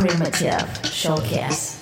Primitive Showcase.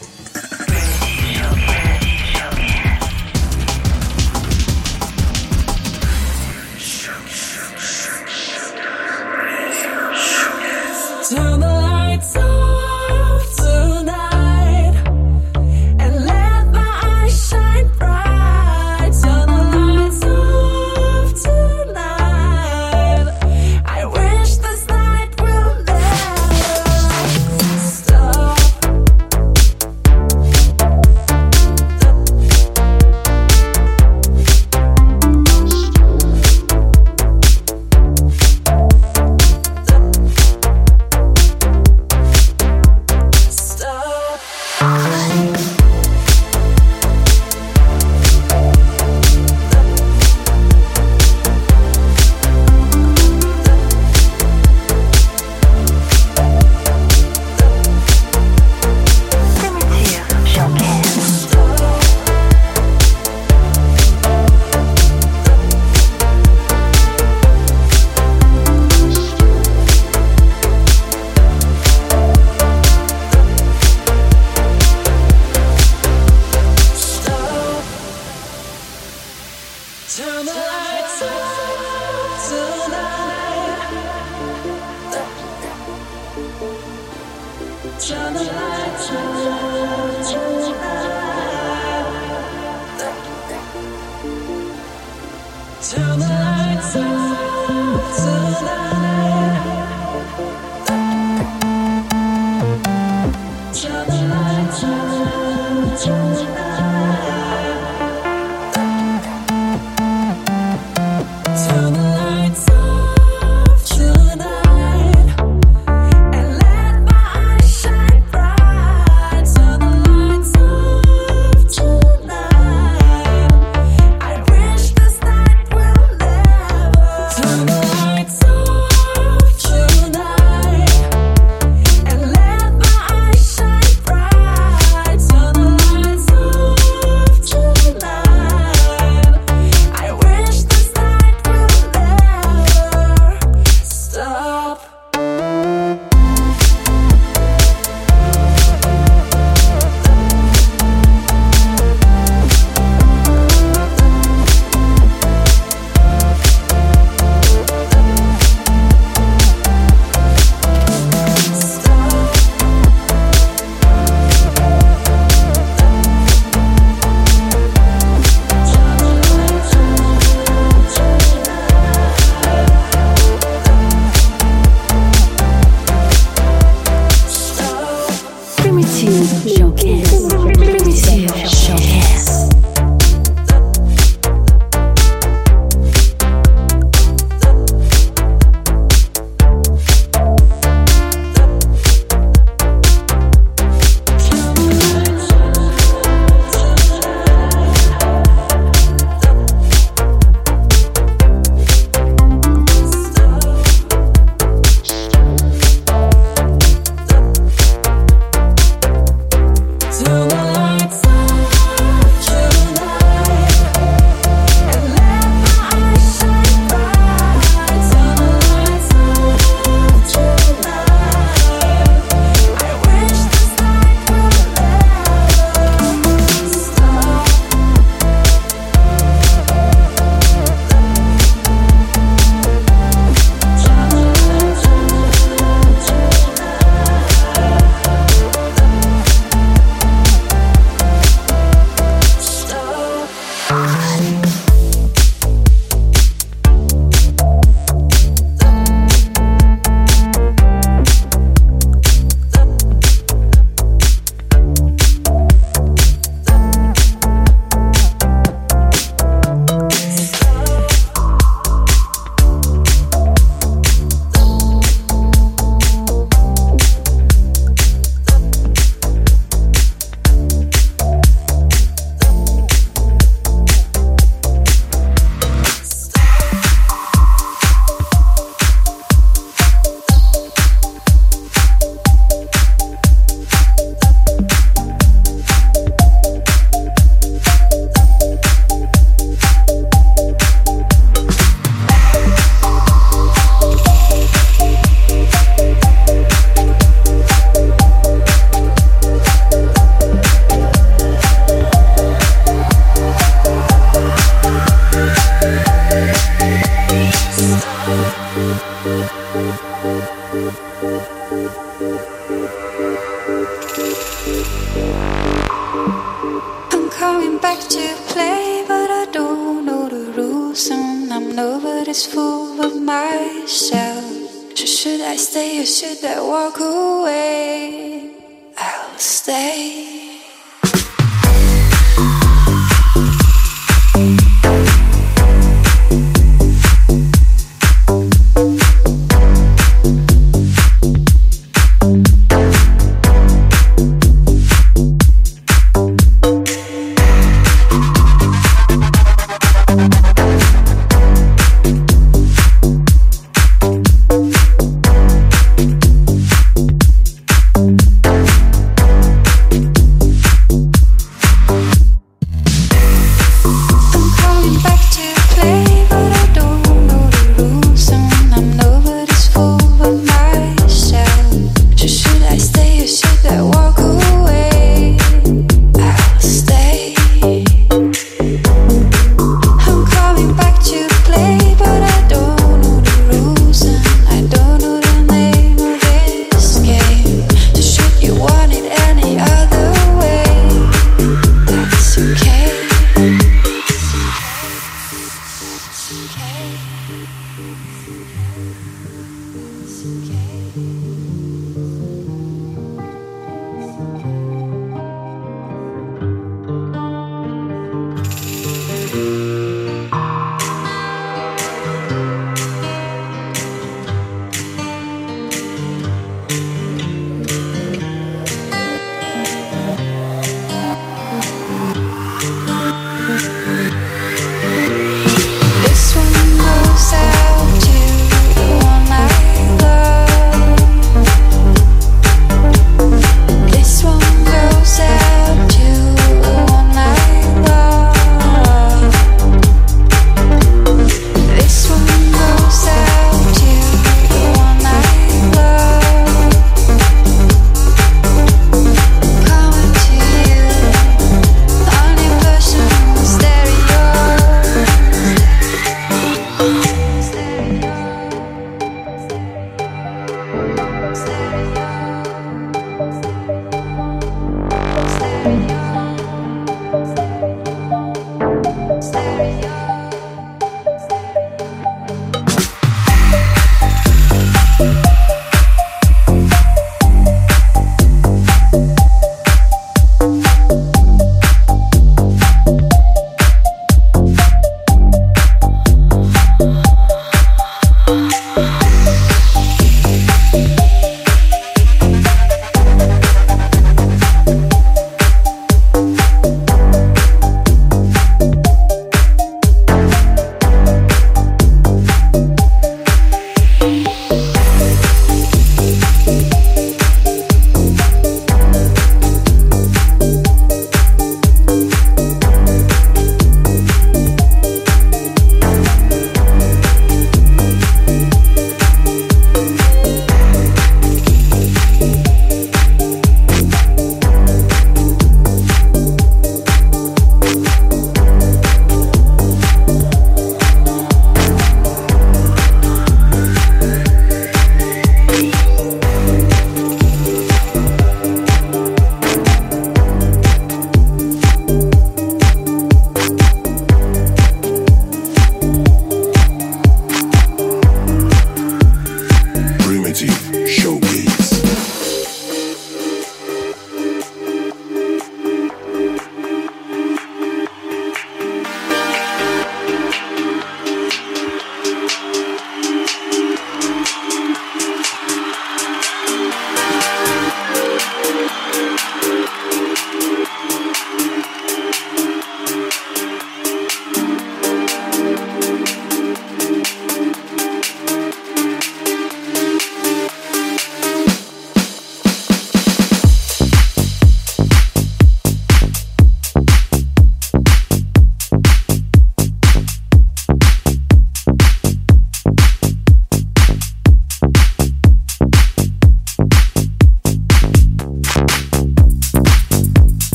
Thank you.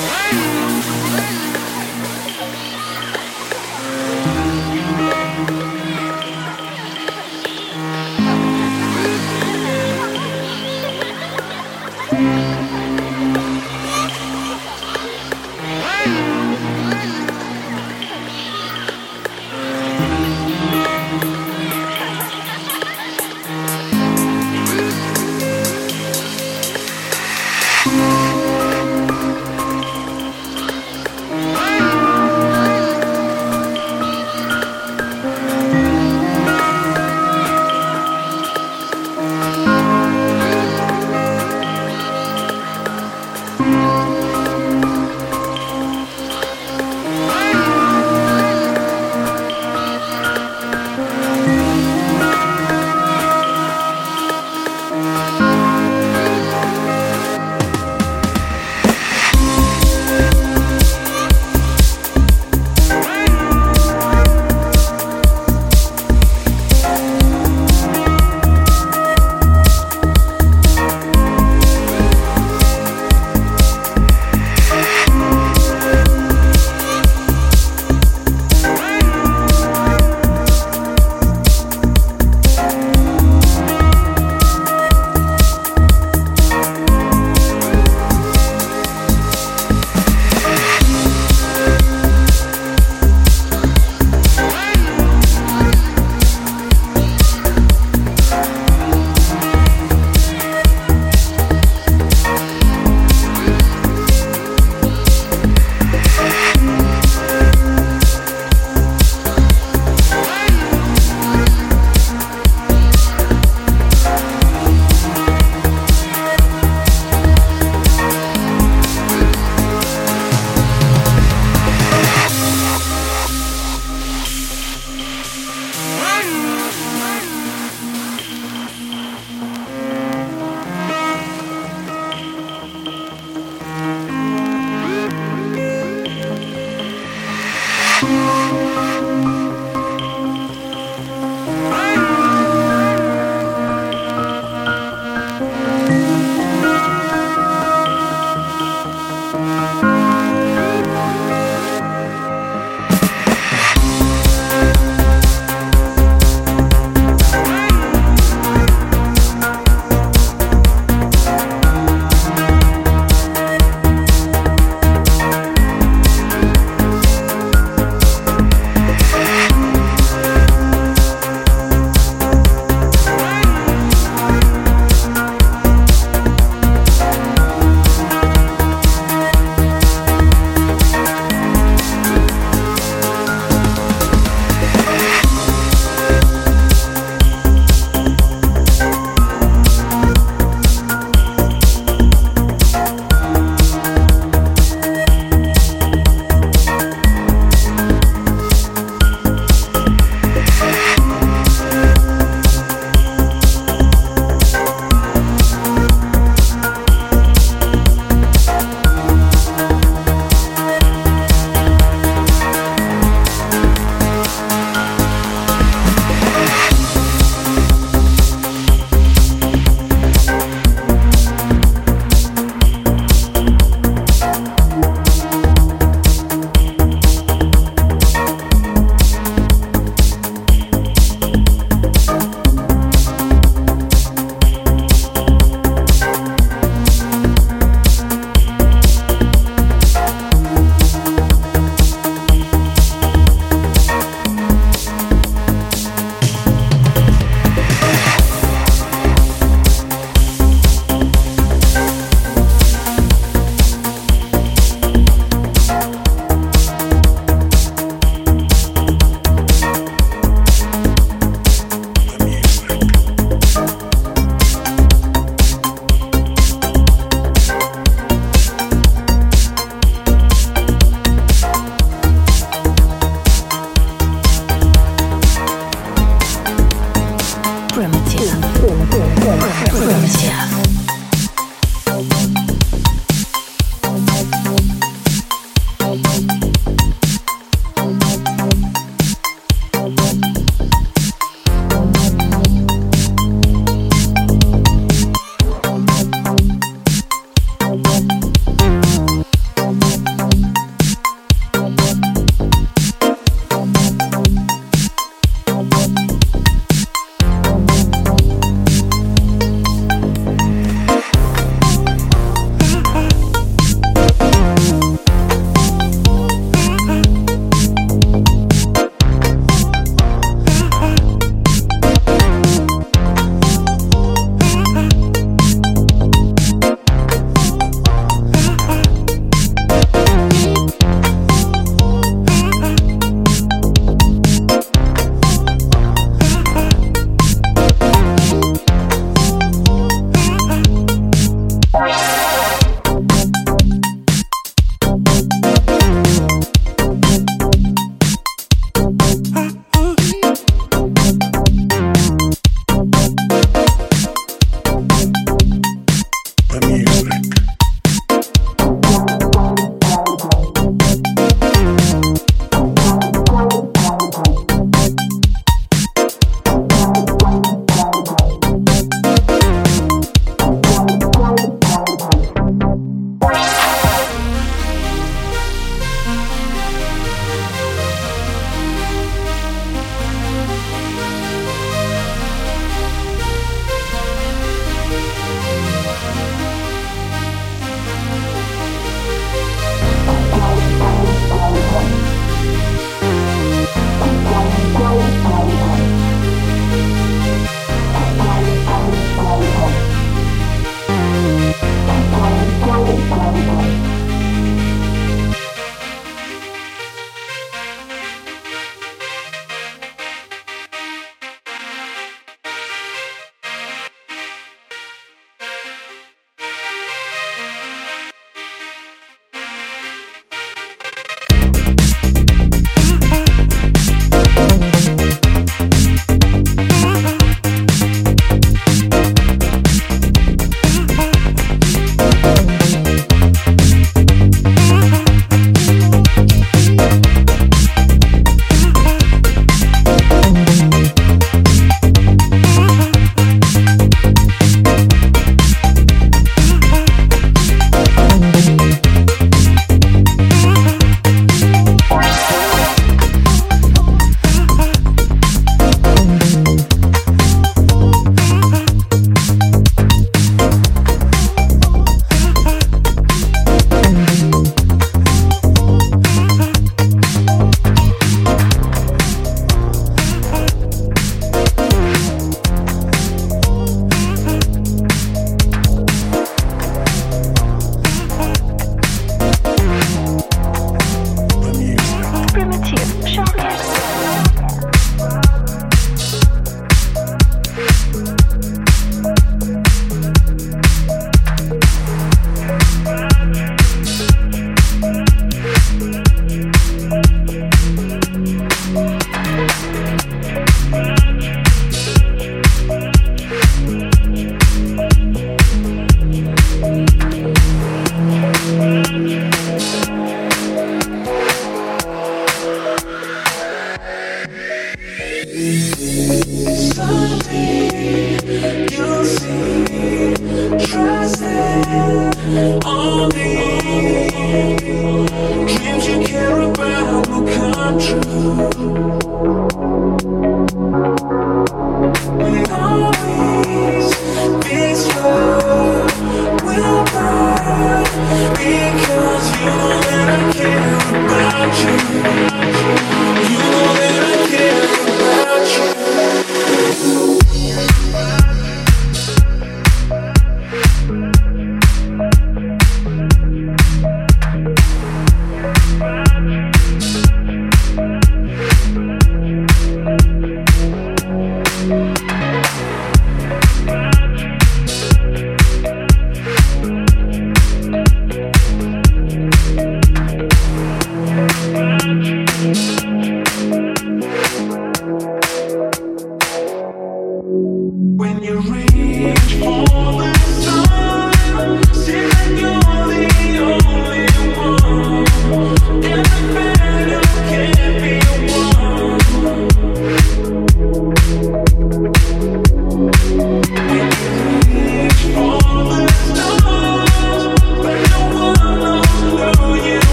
Hey!